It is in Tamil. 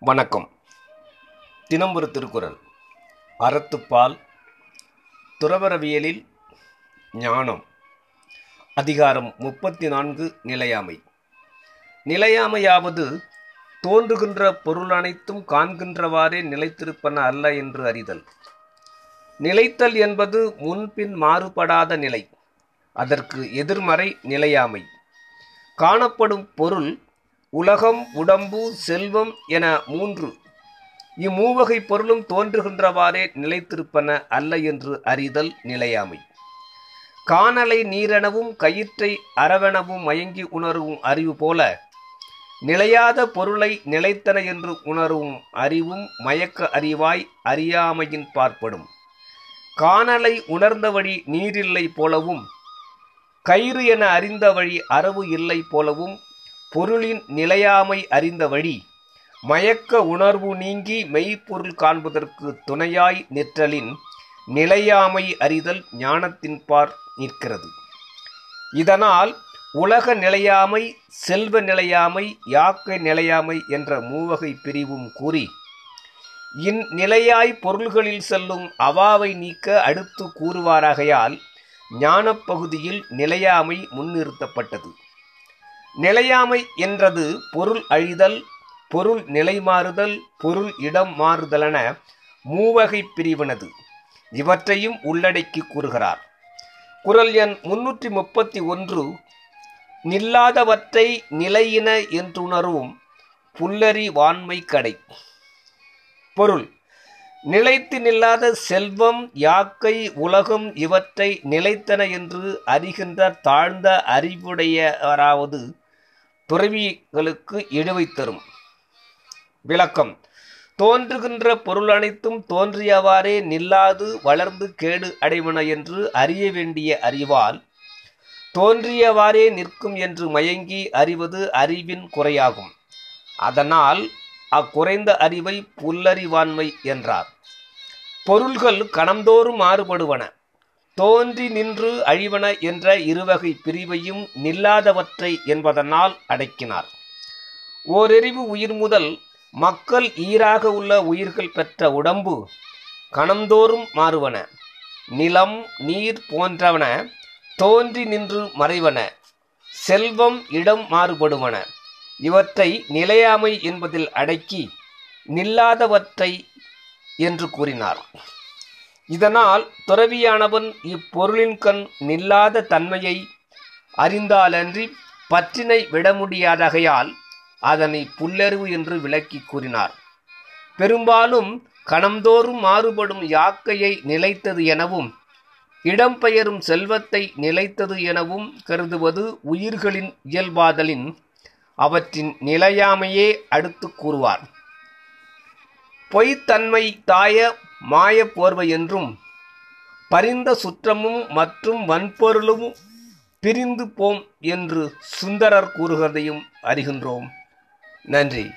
வணக்கம். தினம் ஒரு திருக்குறள். அறத்துப்பால் துறவரவியலில் ஞானம். அதிகாரம் முப்பத்தி நான்கு நிலையாமை. நிலையாமையாவது தோன்றுகின்ற பொருள் அனைத்தும் காண்கின்றவாறே நிலைத்திருப்பன அல்ல என்று அறிதல். நிலைத்தல் என்பது முன்பின் மாறுபடாத நிலை. அதற்கு எதிர்மறை நிலையாமை. காணப்படும் பொருள் உலகம் உடம்பு செல்வம் என மூன்று. இம்மூவகை பொருளும் தோன்றுகின்றவாறே நிலைத்திருப்பன அல்ல என்று அறிதல் நிலையாமை. காணலை நீரெனவும் கயிற்றை அறவெனவும் மயங்கி உணரும் அறிவு போல நிலையாத பொருளை நிலைத்தன என்று உணரும் அறிவும் மயக்க அறிவாய் அறியாமையின் பார்ப்படும். காணலை உணர்ந்த வழி நீரில்லை போலவும் கயிறு என அறிந்த வழி அறவு இல்லை போலவும் பொருளின் நிலையாமை அறிந்த வழி மயக்க உணர்வு நீங்கி மெய்ப்பொருள் காண்பதற்கு துணையாய் நிற்றலின் நிலையாமை அறிதல் ஞானத்தின்பார் நிற்கிறது. இதனால் உலக நிலையாமை செல்வ நிலையாமை யாக்கை நிலையாமை என்ற மூவகை பிரிவும் கூறி இந்நிலையாய் பொருள்களில் செல்லும் அவாவை நீக்க அடுத்து கூறுவாராகையால் ஞானப்பகுதியில் நிலையாமை முன்னிறுத்தப்பட்டது. நிலையாமை என்றது பொருள் அழிதல் பொருள் நிலை மாறுதல் பொருள் இடம் மாறுதலென மூவகை பிரிவினது. இவற்றையும் உள்ளடக்கி கூறுகிறார். குரல் எண் முன்னூற்றி முப்பத்தி ஒன்று நில்லாதவற்றை நிலையின என்றுணரும் புல்லறி வான்மை கடை. பொருள் நிலைத்து நில்லாத செல்வம் யாக்கை உலகம் இவற்றை நிலைத்தன என்று அறிகின்ற தாழ்ந்த அறிவுடையவராவது துறவிகளுக்கு இழுவை தரும். விளக்கம். தோன்றுகின்ற பொருள் அனைத்தும் தோன்றியவாறே நில்லாது வளர்ந்து கேடு அடைவன என்று அறிய வேண்டிய அறிவால் தோன்றியவாறே நிற்கும் என்று மயங்கி அறிவது அறிவின் குறையாகும். அதனால் அக்குறைந்த அறிவை புல்லறிவான்மை என்றார். பொருள்கள் கணந்தோறும் மாறுபடுவன. தோன்றி நின்று அழிவன என்ற இருவகை பிரிவையும் நில்லாதவற்றை என்பதனால் அடக்கினார். ஓரெறிவு உயிர் முதல் மக்கள் ஈராக உள்ள உயிர்கள் பெற்ற உடம்பு கணந்தோறும் மாறுவன. நிலம் நீர் போன்றவன தோன்றி நின்று மறைவன. செல்வம் இடம் மாறுபடுவன. இவற்றை நிலையாமை என்பதில் அடக்கி நில்லாதவற்றை என்று கூறினார். இதனால் துறவியானவன் இப்பொருளின் கண் நில்லாத தன்மையை அறிந்தாலன்றி பற்றினை விட முடியாதகையால் அதனை புல்லறிவு என்று விளக்கி கூறினார். பெரும்பாலும் கணந்தோறும் மாறுபடும் யாக்கையை நிலைத்தது எனவும் இடம்பெயரும் செல்வத்தை நிலைத்தது எனவும் கருதுவது உயிர்களின் இயல்பாதலின் அவற்றின் நிலையாமையே அடுத்து கூறுவார். பொய்த்தன்மை தாய மாய போர்வை என்றும் பரிந்த சுற்றமும் மற்றும் வன்பொருளும் பிரிந்து போம் என்று சுந்தரர் கூறுகிறதையும் அறிகின்றோம். நன்றி.